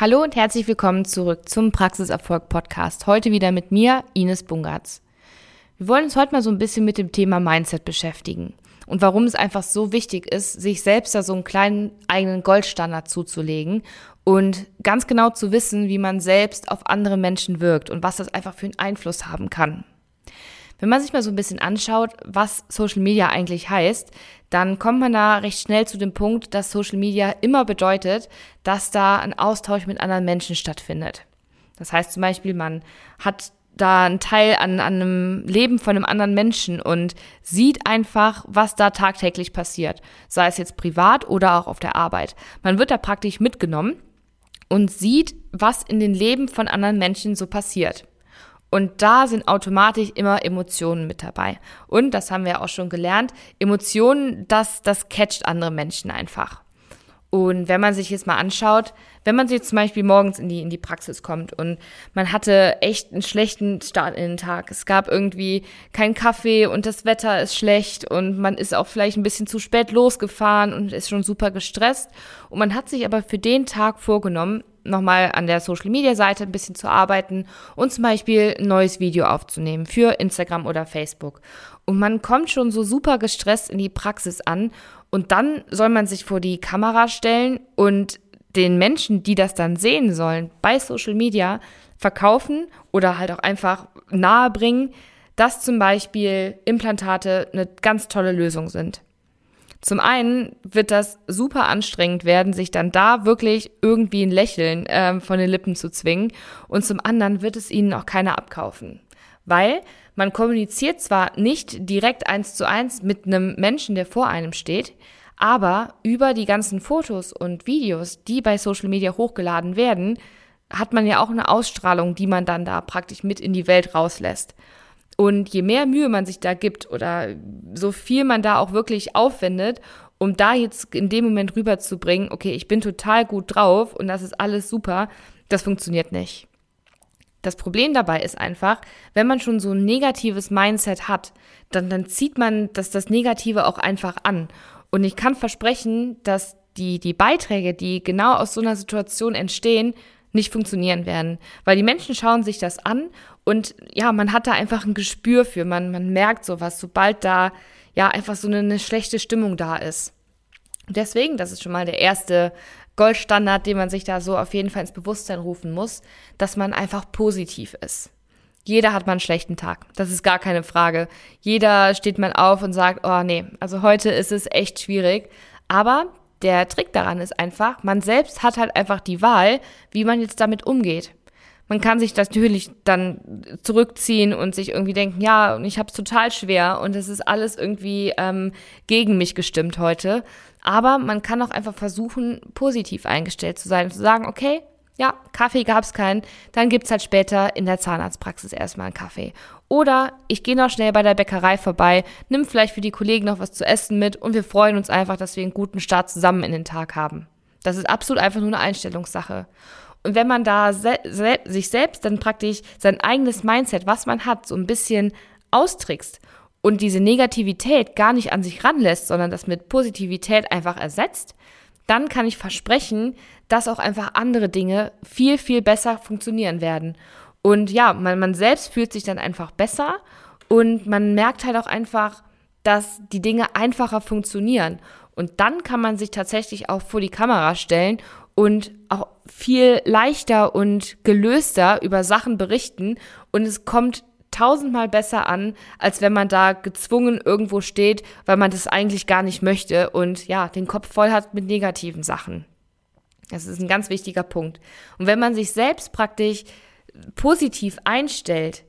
Hallo und herzlich willkommen zurück zum Praxiserfolg Podcast. Heute wieder mit mir, Ines Bungartz. Wir wollen uns heute mal so ein bisschen mit dem Thema Mindset beschäftigen und warum es einfach so wichtig ist, sich selbst da so einen kleinen eigenen Goldstandard zuzulegen und ganz genau zu wissen, wie man selbst auf andere Menschen wirkt und was das einfach für einen Einfluss haben kann. Wenn man sich mal so ein bisschen anschaut, was Social Media eigentlich heißt, dann kommt man da recht schnell zu dem Punkt, dass Social Media immer bedeutet, dass da ein Austausch mit anderen Menschen stattfindet. Das heißt zum Beispiel, man hat da einen Teil an, an einem Leben von einem anderen Menschen und sieht einfach, was da tagtäglich passiert. Sei es jetzt privat oder auch auf der Arbeit. Man wird da praktisch mitgenommen und sieht, was in den Leben von anderen Menschen so passiert. Und da sind automatisch immer Emotionen mit dabei. Und das haben wir auch schon gelernt. Emotionen, das, das catcht andere Menschen einfach. Und wenn man sich jetzt mal anschaut, wenn man jetzt zum Beispiel morgens in die, in die Praxis kommt und man hatte echt einen schlechten Start in den Tag. Es gab irgendwie keinen Kaffee und das Wetter ist schlecht und man ist auch vielleicht ein bisschen zu spät losgefahren und ist schon super gestresst. Und man hat sich aber für den Tag vorgenommen, nochmal an der Social Media Seite ein bisschen zu arbeiten und zum Beispiel ein neues Video aufzunehmen für Instagram oder Facebook. Und man kommt schon so super gestresst in die Praxis an und dann soll man sich vor die Kamera stellen und den Menschen, die das dann sehen sollen, bei Social Media verkaufen oder halt auch einfach nahebringen, dass zum Beispiel Implantate eine ganz tolle Lösung sind. Zum einen wird das super anstrengend werden, sich dann da wirklich irgendwie ein Lächeln äh, von den Lippen zu zwingen. Und zum anderen wird es ihnen auch keiner abkaufen. Weil man kommuniziert zwar nicht direkt eins zu eins mit einem Menschen, der vor einem steht, aber über die ganzen Fotos und Videos, die bei Social Media hochgeladen werden, hat man ja auch eine Ausstrahlung, die man dann da praktisch mit in die Welt rauslässt. Und je mehr Mühe man sich da gibt oder so viel man da auch wirklich aufwendet, um da jetzt in dem Moment rüberzubringen, okay, ich bin total gut drauf und das ist alles super, das funktioniert nicht. Das Problem dabei ist einfach, wenn man schon so ein negatives Mindset hat, dann, dann zieht man das, das Negative auch einfach an. Und ich kann versprechen, dass die, die Beiträge, die genau aus so einer Situation entstehen, nicht funktionieren werden. Weil die Menschen schauen sich das an und ja, man hat da einfach ein Gespür für, man, man merkt sowas, sobald da ja einfach so eine, eine schlechte Stimmung da ist. deswegen, das ist schon mal der erste Goldstandard, den man sich da so auf jeden Fall ins Bewusstsein rufen muss, dass man einfach positiv ist. Jeder hat mal einen schlechten Tag. Das ist gar keine Frage. Jeder steht mal auf und sagt, oh nee, also heute ist es echt schwierig. Aber der Trick daran ist einfach, man selbst hat halt einfach die Wahl, wie man jetzt damit umgeht. Man kann sich natürlich dann zurückziehen und sich irgendwie denken, ja, ich habe es total schwer und es ist alles irgendwie ähm, gegen mich gestimmt heute. Aber man kann auch einfach versuchen, positiv eingestellt zu sein und zu sagen, okay, ja, Kaffee gab's keinen, dann gibt's halt später in der Zahnarztpraxis erstmal einen Kaffee. Oder ich gehe noch schnell bei der Bäckerei vorbei, nimm vielleicht für die Kollegen noch was zu essen mit und wir freuen uns einfach, dass wir einen guten Start zusammen in den Tag haben. Das ist absolut einfach nur eine Einstellungssache. Und wenn man da se se sich selbst dann praktisch sein eigenes Mindset, was man hat, so ein bisschen austrickst und diese Negativität gar nicht an sich ranlässt, sondern das mit Positivität einfach ersetzt, dann kann ich versprechen, dass auch einfach andere Dinge viel, viel besser funktionieren werden. Und ja, man, man selbst fühlt sich dann einfach besser und man merkt halt auch einfach, dass die Dinge einfacher funktionieren. Und dann kann man sich tatsächlich auch vor die Kamera stellen und auch viel leichter und gelöster über Sachen berichten. Und es kommt tausendmal besser an, als wenn man da gezwungen irgendwo steht, weil man das eigentlich gar nicht möchte und ja, den Kopf voll hat mit negativen Sachen. Das ist ein ganz wichtiger Punkt. Und wenn man sich selbst praktisch positiv einstellt,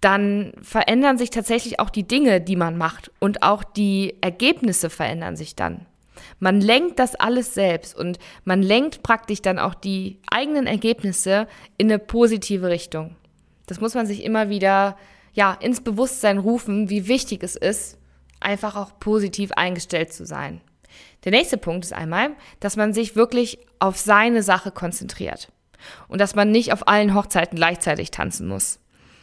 dann verändern sich tatsächlich auch die Dinge, die man macht und auch die Ergebnisse verändern sich dann. Man lenkt das alles selbst und man lenkt praktisch dann auch die eigenen Ergebnisse in eine positive Richtung. Das muss man sich immer wieder ja ins Bewusstsein rufen, wie wichtig es ist, einfach auch positiv eingestellt zu sein. Der nächste Punkt ist einmal, dass man sich wirklich auf seine Sache konzentriert und dass man nicht auf allen Hochzeiten gleichzeitig tanzen muss.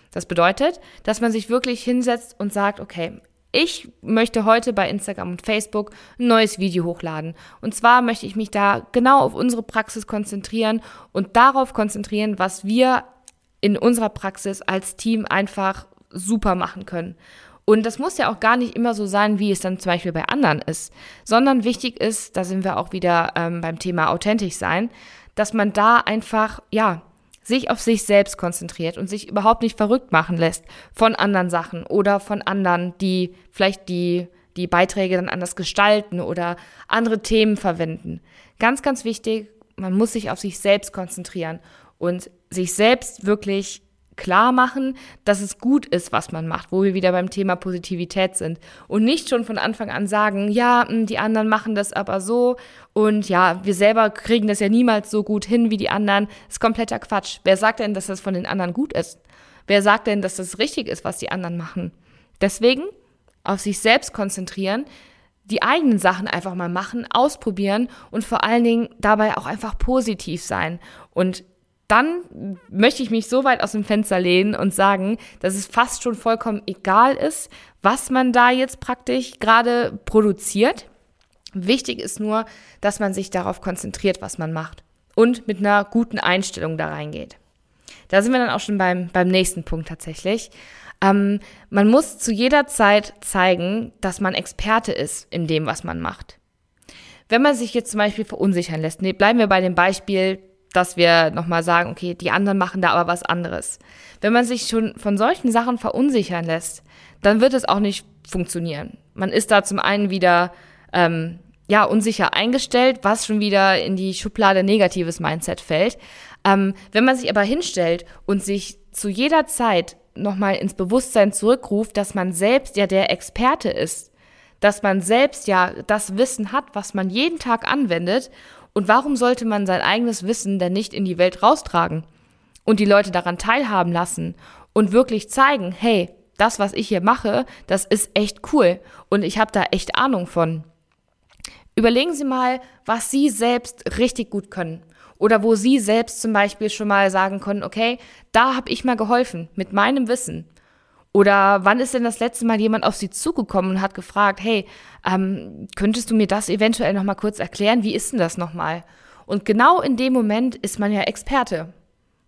Das bedeutet, dass man sich wirklich hinsetzt und sagt, okay, ich möchte heute bei Instagram und Facebook ein neues Video hochladen. Und zwar möchte ich mich da genau auf unsere Praxis konzentrieren und darauf konzentrieren, was wir in unserer Praxis als Team einfach super machen können. Und das muss ja auch gar nicht immer so sein, wie es dann zum Beispiel bei anderen ist, sondern wichtig ist, da sind wir auch wieder ähm, beim Thema authentisch sein, dass man da einfach, ja, sich auf sich selbst konzentriert und sich überhaupt nicht verrückt machen lässt von anderen Sachen oder von anderen, die vielleicht die, die Beiträge dann anders gestalten oder andere Themen verwenden. Ganz, ganz wichtig, man muss sich auf sich selbst konzentrieren und sich selbst wirklich klar machen, dass es gut ist, was man macht, wo wir wieder beim Thema Positivität sind. Und nicht schon von Anfang an sagen, ja, hm, die anderen machen das aber so und ja, wir selber kriegen das ja niemals so gut hin wie die anderen. Das ist kompletter Quatsch. Wer sagt denn, dass das von den anderen gut ist? Wer sagt denn, dass das richtig ist, was die anderen machen? Deswegen auf sich selbst konzentrieren, die eigenen Sachen einfach mal machen, ausprobieren und vor allen Dingen dabei auch einfach positiv sein und dann möchte ich mich so weit aus dem Fenster lehnen und sagen, dass es fast schon vollkommen egal ist, was man da jetzt praktisch gerade produziert. Wichtig ist nur, dass man sich darauf konzentriert, was man macht und mit einer guten Einstellung da reingeht. Da sind wir dann auch schon beim, beim nächsten Punkt tatsächlich. Ähm, man muss zu jeder Zeit zeigen, dass man Experte ist in dem, was man macht. Wenn man sich jetzt zum Beispiel verunsichern lässt, nee, bleiben wir bei dem Beispiel dass wir nochmal sagen, okay, die anderen machen da aber was anderes. Wenn man sich schon von solchen Sachen verunsichern lässt, dann wird es auch nicht funktionieren. Man ist da zum einen wieder ähm, ja unsicher eingestellt, was schon wieder in die Schublade negatives Mindset fällt. Ähm, wenn man sich aber hinstellt und sich zu jeder Zeit nochmal ins Bewusstsein zurückruft, dass man selbst ja der Experte ist, dass man selbst ja das Wissen hat, was man jeden Tag anwendet und warum sollte man sein eigenes Wissen denn nicht in die Welt raustragen und die Leute daran teilhaben lassen und wirklich zeigen, hey, das, was ich hier mache, das ist echt cool und ich habe da echt Ahnung von. Überlegen Sie mal, was Sie selbst richtig gut können. Oder wo Sie selbst zum Beispiel schon mal sagen können, okay, da habe ich mal geholfen mit meinem Wissen. Oder wann ist denn das letzte Mal jemand auf Sie zugekommen und hat gefragt, hey, ähm, könntest du mir das eventuell noch mal kurz erklären? Wie ist denn das nochmal? Und genau in dem Moment ist man ja Experte,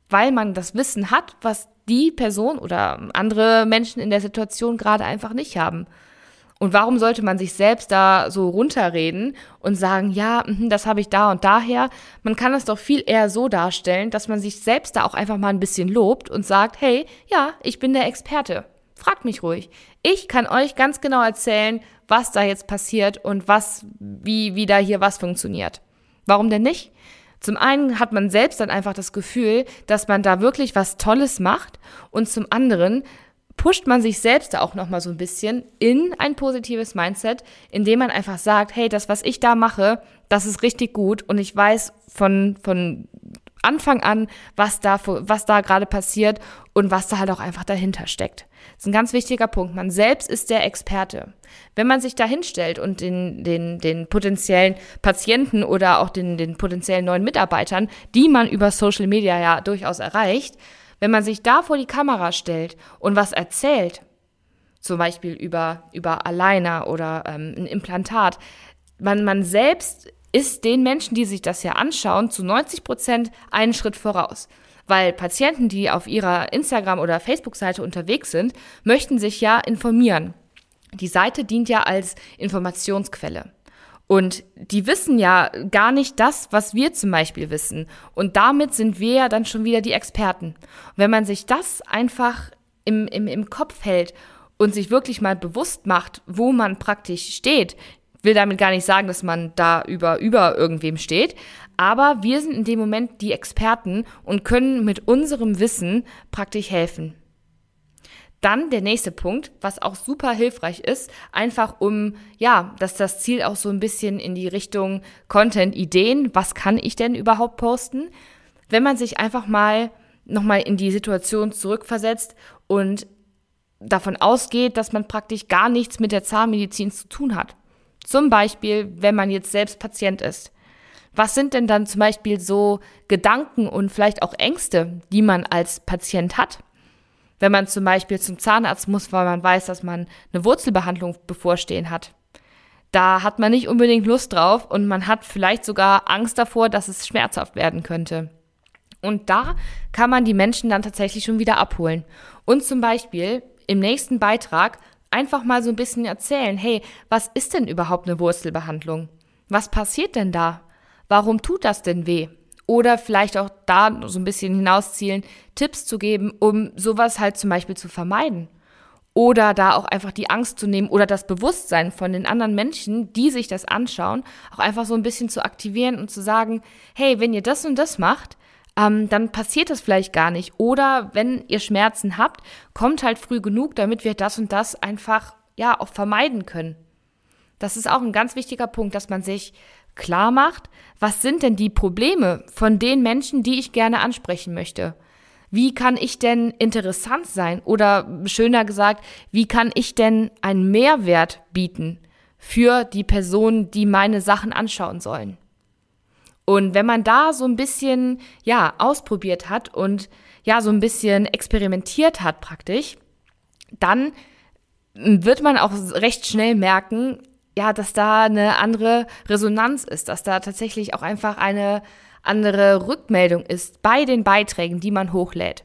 weil man das Wissen hat, was die Person oder andere Menschen in der Situation gerade einfach nicht haben. Und warum sollte man sich selbst da so runterreden und sagen, ja, mhm, das habe ich da und daher? Man kann es doch viel eher so darstellen, dass man sich selbst da auch einfach mal ein bisschen lobt und sagt, hey, ja, ich bin der Experte. Fragt mich ruhig. Ich kann euch ganz genau erzählen, was da jetzt passiert und was, wie, wie da hier was funktioniert. Warum denn nicht? Zum einen hat man selbst dann einfach das Gefühl, dass man da wirklich was Tolles macht und zum anderen pusht man sich selbst auch noch mal so ein bisschen in ein positives Mindset, indem man einfach sagt, hey, das was ich da mache, das ist richtig gut und ich weiß von von Anfang an, was da was da gerade passiert und was da halt auch einfach dahinter steckt. Das ist ein ganz wichtiger Punkt. Man selbst ist der Experte. Wenn man sich da hinstellt und den, den, den potenziellen Patienten oder auch den, den potenziellen neuen Mitarbeitern, die man über Social Media ja durchaus erreicht, wenn man sich da vor die Kamera stellt und was erzählt, zum Beispiel über, über Aligner oder ähm, ein Implantat, man, man selbst ist den Menschen, die sich das ja anschauen, zu 90 Prozent einen Schritt voraus. Weil Patienten, die auf ihrer Instagram- oder Facebook-Seite unterwegs sind, möchten sich ja informieren. Die Seite dient ja als Informationsquelle. Und die wissen ja gar nicht das, was wir zum Beispiel wissen. Und damit sind wir ja dann schon wieder die Experten. Und wenn man sich das einfach im, im, im Kopf hält und sich wirklich mal bewusst macht, wo man praktisch steht, will damit gar nicht sagen, dass man da über, über irgendwem steht, aber wir sind in dem Moment die Experten und können mit unserem Wissen praktisch helfen. Dann der nächste Punkt, was auch super hilfreich ist, einfach um, ja, dass das Ziel auch so ein bisschen in die Richtung Content, Ideen, was kann ich denn überhaupt posten? Wenn man sich einfach mal nochmal in die Situation zurückversetzt und davon ausgeht, dass man praktisch gar nichts mit der Zahnmedizin zu tun hat. Zum Beispiel, wenn man jetzt selbst Patient ist. Was sind denn dann zum Beispiel so Gedanken und vielleicht auch Ängste, die man als Patient hat? Wenn man zum Beispiel zum Zahnarzt muss, weil man weiß, dass man eine Wurzelbehandlung bevorstehen hat. Da hat man nicht unbedingt Lust drauf und man hat vielleicht sogar Angst davor, dass es schmerzhaft werden könnte. Und da kann man die Menschen dann tatsächlich schon wieder abholen. Und zum Beispiel im nächsten Beitrag einfach mal so ein bisschen erzählen, hey, was ist denn überhaupt eine Wurzelbehandlung? Was passiert denn da? Warum tut das denn weh? Oder vielleicht auch da so ein bisschen hinauszielen, Tipps zu geben, um sowas halt zum Beispiel zu vermeiden. Oder da auch einfach die Angst zu nehmen oder das Bewusstsein von den anderen Menschen, die sich das anschauen, auch einfach so ein bisschen zu aktivieren und zu sagen, hey, wenn ihr das und das macht, ähm, dann passiert das vielleicht gar nicht. Oder wenn ihr Schmerzen habt, kommt halt früh genug, damit wir das und das einfach ja auch vermeiden können. Das ist auch ein ganz wichtiger Punkt, dass man sich klar macht, was sind denn die Probleme von den Menschen, die ich gerne ansprechen möchte. Wie kann ich denn interessant sein? Oder schöner gesagt, wie kann ich denn einen Mehrwert bieten für die Personen, die meine Sachen anschauen sollen? Und wenn man da so ein bisschen, ja, ausprobiert hat und ja, so ein bisschen experimentiert hat praktisch, dann wird man auch recht schnell merken, ja, dass da eine andere Resonanz ist, dass da tatsächlich auch einfach eine andere Rückmeldung ist bei den Beiträgen, die man hochlädt.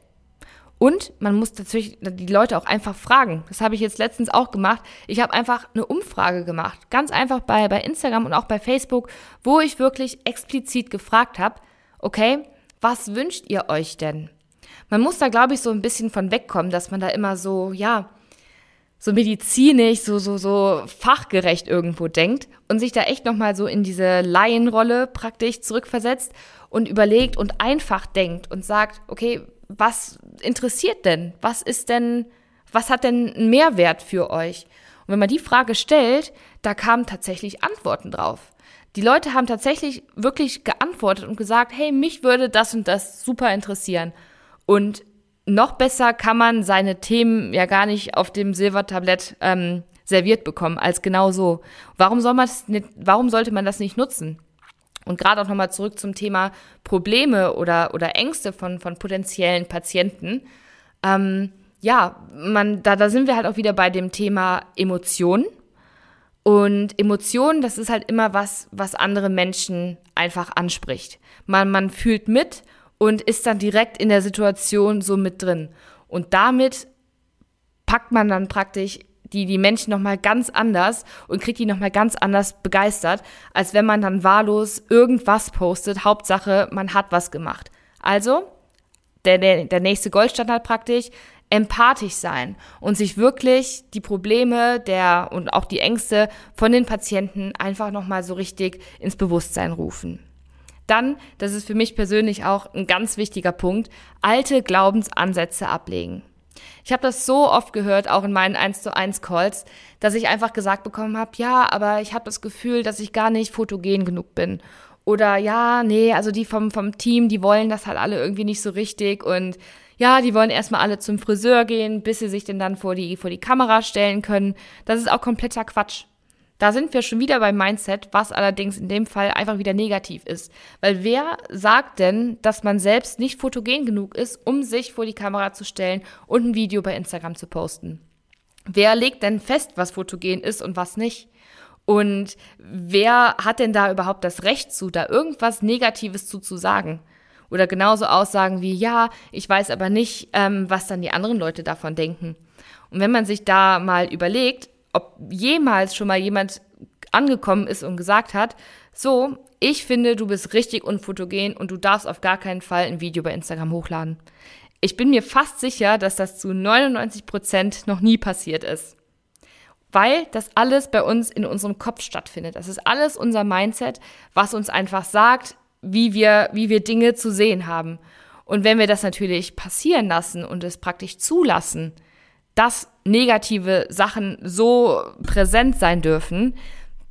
Und man muss natürlich die Leute auch einfach fragen. Das habe ich jetzt letztens auch gemacht. Ich habe einfach eine Umfrage gemacht. Ganz einfach bei, bei Instagram und auch bei Facebook, wo ich wirklich explizit gefragt habe, okay, was wünscht ihr euch denn? Man muss da, glaube ich, so ein bisschen von wegkommen, dass man da immer so, ja, so medizinisch, so, so, so fachgerecht irgendwo denkt und sich da echt nochmal so in diese Laienrolle praktisch zurückversetzt und überlegt und einfach denkt und sagt, okay, was interessiert denn? Was ist denn, was hat denn einen Mehrwert für euch? Und wenn man die Frage stellt, da kamen tatsächlich Antworten drauf. Die Leute haben tatsächlich wirklich geantwortet und gesagt, hey, mich würde das und das super interessieren. Und noch besser kann man seine Themen ja gar nicht auf dem Silbertablett ähm, serviert bekommen als genau so. Warum soll man warum sollte man das nicht nutzen? Und gerade auch nochmal zurück zum Thema Probleme oder, oder Ängste von, von potenziellen Patienten. Ähm, ja, man, da, da sind wir halt auch wieder bei dem Thema Emotionen. Und Emotionen, das ist halt immer was, was andere Menschen einfach anspricht. Man, man fühlt mit und ist dann direkt in der Situation so mit drin. Und damit packt man dann praktisch die, die Menschen nochmal ganz anders und kriegt die nochmal ganz anders begeistert, als wenn man dann wahllos irgendwas postet. Hauptsache, man hat was gemacht. Also, der, der, der nächste Goldstandard praktisch, empathisch sein und sich wirklich die Probleme der und auch die Ängste von den Patienten einfach nochmal so richtig ins Bewusstsein rufen. Dann, das ist für mich persönlich auch ein ganz wichtiger Punkt, alte Glaubensansätze ablegen. Ich habe das so oft gehört, auch in meinen 1 zu 1 Calls, dass ich einfach gesagt bekommen habe, ja, aber ich habe das Gefühl, dass ich gar nicht fotogen genug bin. Oder ja, nee, also die vom, vom Team, die wollen das halt alle irgendwie nicht so richtig und ja, die wollen erstmal alle zum Friseur gehen, bis sie sich denn dann vor die, vor die Kamera stellen können. Das ist auch kompletter Quatsch. Da sind wir schon wieder beim Mindset, was allerdings in dem Fall einfach wieder negativ ist. Weil wer sagt denn, dass man selbst nicht fotogen genug ist, um sich vor die Kamera zu stellen und ein Video bei Instagram zu posten? Wer legt denn fest, was fotogen ist und was nicht? Und wer hat denn da überhaupt das Recht zu, da irgendwas Negatives zu, zu sagen? Oder genauso Aussagen wie, ja, ich weiß aber nicht, ähm, was dann die anderen Leute davon denken. Und wenn man sich da mal überlegt, ob jemals schon mal jemand angekommen ist und gesagt hat, so, ich finde, du bist richtig unfotogen und du darfst auf gar keinen Fall ein Video bei Instagram hochladen. Ich bin mir fast sicher, dass das zu 99 Prozent noch nie passiert ist. Weil das alles bei uns in unserem Kopf stattfindet. Das ist alles unser Mindset, was uns einfach sagt, wie wir, wie wir Dinge zu sehen haben. Und wenn wir das natürlich passieren lassen und es praktisch zulassen, dass negative Sachen so präsent sein dürfen,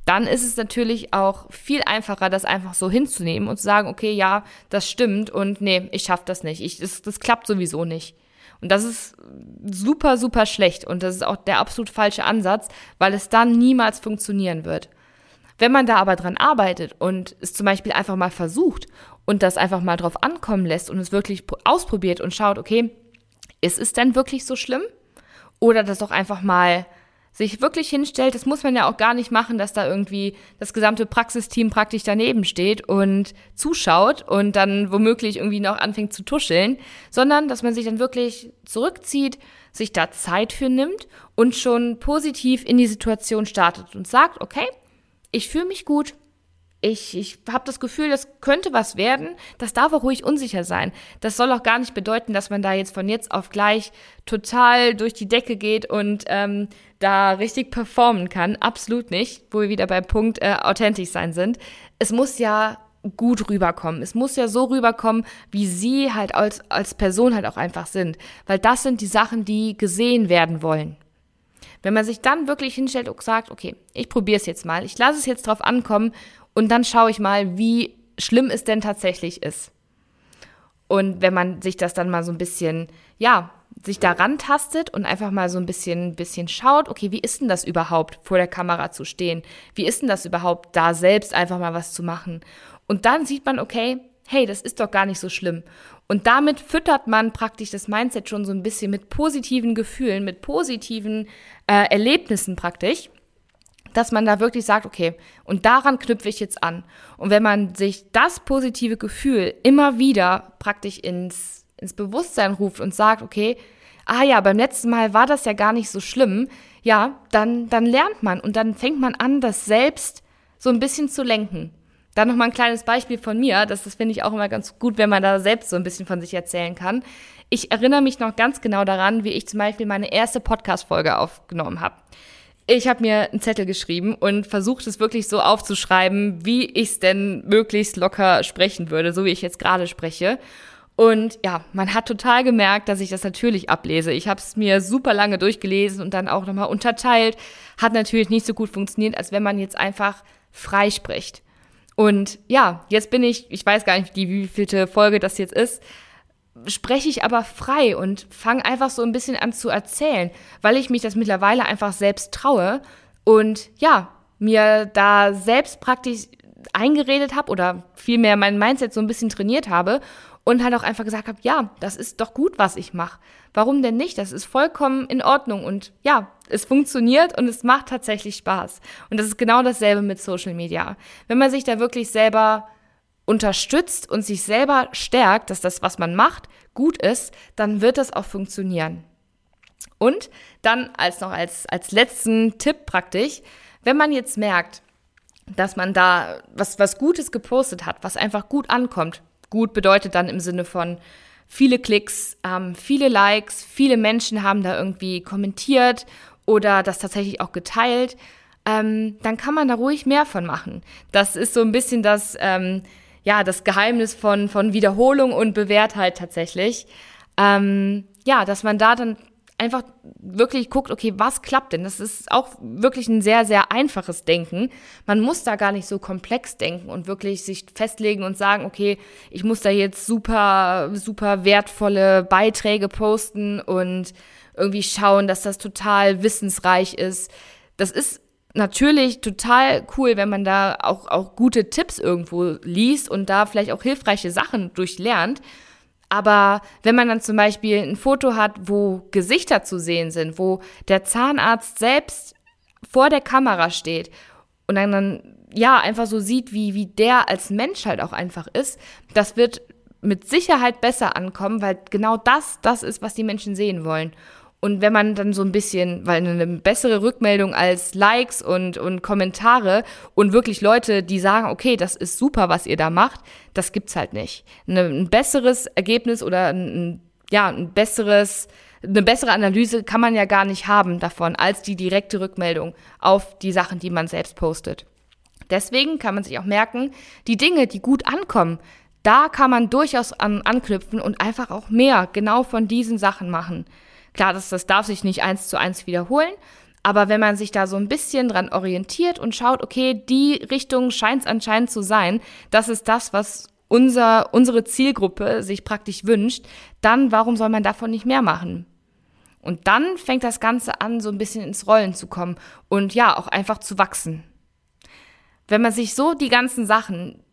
dann ist es natürlich auch viel einfacher, das einfach so hinzunehmen und zu sagen, okay, ja, das stimmt und nee, ich schaff das nicht. Ich, das, das klappt sowieso nicht. Und das ist super, super schlecht und das ist auch der absolut falsche Ansatz, weil es dann niemals funktionieren wird. Wenn man da aber dran arbeitet und es zum Beispiel einfach mal versucht und das einfach mal drauf ankommen lässt und es wirklich ausprobiert und schaut, okay, ist es denn wirklich so schlimm? Oder das doch einfach mal sich wirklich hinstellt, das muss man ja auch gar nicht machen, dass da irgendwie das gesamte Praxisteam praktisch daneben steht und zuschaut und dann womöglich irgendwie noch anfängt zu tuscheln, sondern dass man sich dann wirklich zurückzieht, sich da Zeit für nimmt und schon positiv in die Situation startet und sagt, okay, ich fühle mich gut, ich, ich habe das Gefühl, das könnte was werden. Das darf auch ruhig unsicher sein. Das soll auch gar nicht bedeuten, dass man da jetzt von jetzt auf gleich total durch die Decke geht und ähm, da richtig performen kann. Absolut nicht, wo wir wieder beim Punkt äh, authentisch sein sind. Es muss ja gut rüberkommen. Es muss ja so rüberkommen, wie sie halt als, als Person halt auch einfach sind. Weil das sind die Sachen, die gesehen werden wollen. Wenn man sich dann wirklich hinstellt und sagt, okay, ich probiere es jetzt mal, ich lasse es jetzt drauf ankommen und dann schaue ich mal, wie schlimm es denn tatsächlich ist. Und wenn man sich das dann mal so ein bisschen, ja, sich daran tastet und einfach mal so ein bisschen, bisschen schaut, okay, wie ist denn das überhaupt, vor der Kamera zu stehen? Wie ist denn das überhaupt, da selbst einfach mal was zu machen? Und dann sieht man, okay, hey, das ist doch gar nicht so schlimm. Und damit füttert man praktisch das Mindset schon so ein bisschen mit positiven Gefühlen, mit positiven äh, Erlebnissen praktisch dass man da wirklich sagt, okay, und daran knüpfe ich jetzt an. Und wenn man sich das positive Gefühl immer wieder praktisch ins, ins Bewusstsein ruft und sagt, okay, ah ja, beim letzten Mal war das ja gar nicht so schlimm, ja, dann, dann lernt man und dann fängt man an, das selbst so ein bisschen zu lenken. Dann nochmal ein kleines Beispiel von mir, das, das finde ich auch immer ganz gut, wenn man da selbst so ein bisschen von sich erzählen kann. Ich erinnere mich noch ganz genau daran, wie ich zum Beispiel meine erste Podcast-Folge aufgenommen habe ich habe mir einen Zettel geschrieben und versucht es wirklich so aufzuschreiben, wie ich es denn möglichst locker sprechen würde, so wie ich jetzt gerade spreche. Und ja, man hat total gemerkt, dass ich das natürlich ablese. Ich habe es mir super lange durchgelesen und dann auch nochmal unterteilt. Hat natürlich nicht so gut funktioniert, als wenn man jetzt einfach frei spricht. Und ja, jetzt bin ich, ich weiß gar nicht, wie wievielte Folge das jetzt ist, spreche ich aber frei und fange einfach so ein bisschen an zu erzählen, weil ich mich das mittlerweile einfach selbst traue und ja, mir da selbst praktisch eingeredet habe oder vielmehr mein Mindset so ein bisschen trainiert habe und halt auch einfach gesagt habe, ja, das ist doch gut, was ich mache. Warum denn nicht? Das ist vollkommen in Ordnung und ja, es funktioniert und es macht tatsächlich Spaß. Und das ist genau dasselbe mit Social Media. Wenn man sich da wirklich selber unterstützt und sich selber stärkt, dass das, was man macht, gut ist, dann wird das auch funktionieren. Und dann als noch als, als letzten Tipp praktisch, wenn man jetzt merkt, dass man da was, was Gutes gepostet hat, was einfach gut ankommt. Gut bedeutet dann im Sinne von viele Klicks, ähm, viele Likes, viele Menschen haben da irgendwie kommentiert oder das tatsächlich auch geteilt, ähm, dann kann man da ruhig mehr von machen. Das ist so ein bisschen das, ähm, ja, das Geheimnis von, von Wiederholung und Bewährtheit tatsächlich. Ähm, ja, dass man da dann einfach wirklich guckt, okay, was klappt denn? Das ist auch wirklich ein sehr, sehr einfaches Denken. Man muss da gar nicht so komplex denken und wirklich sich festlegen und sagen, okay, ich muss da jetzt super, super wertvolle Beiträge posten und irgendwie schauen, dass das total wissensreich ist. Das ist natürlich total cool, wenn man da auch, auch gute Tipps irgendwo liest und da vielleicht auch hilfreiche Sachen durchlernt. Aber wenn man dann zum Beispiel ein Foto hat, wo Gesichter zu sehen sind, wo der Zahnarzt selbst vor der Kamera steht und dann, dann ja einfach so sieht, wie, wie der als Mensch halt auch einfach ist, das wird mit Sicherheit besser ankommen, weil genau das das ist, was die Menschen sehen wollen. Und wenn man dann so ein bisschen, weil eine bessere Rückmeldung als Likes und, und Kommentare und wirklich Leute, die sagen, okay, das ist super, was ihr da macht, das gibt's halt nicht. Eine, ein besseres Ergebnis oder ein, ja, ein besseres, eine bessere Analyse kann man ja gar nicht haben davon, als die direkte Rückmeldung auf die Sachen, die man selbst postet. Deswegen kann man sich auch merken, die Dinge, die gut ankommen, da kann man durchaus an, anknüpfen und einfach auch mehr genau von diesen Sachen machen. Klar, das, das darf sich nicht eins zu eins wiederholen, aber wenn man sich da so ein bisschen dran orientiert und schaut, okay, die Richtung scheint es anscheinend zu sein, das ist das, was unser, unsere Zielgruppe sich praktisch wünscht, dann warum soll man davon nicht mehr machen? Und dann fängt das Ganze an, so ein bisschen ins Rollen zu kommen und ja, auch einfach zu wachsen. Wenn man sich so die ganzen Sachen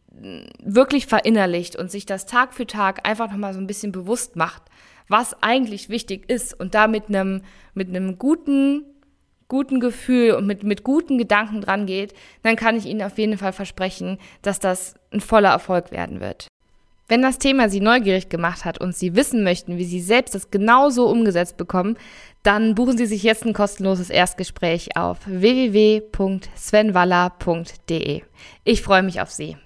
wirklich verinnerlicht und sich das Tag für Tag einfach nochmal so ein bisschen bewusst macht, was eigentlich wichtig ist und da mit einem, mit einem guten, guten Gefühl und mit, mit guten Gedanken dran geht, dann kann ich Ihnen auf jeden Fall versprechen, dass das ein voller Erfolg werden wird. Wenn das Thema Sie neugierig gemacht hat und Sie wissen möchten, wie Sie selbst das genauso umgesetzt bekommen, dann buchen Sie sich jetzt ein kostenloses Erstgespräch auf www.svenwaller.de. Ich freue mich auf Sie.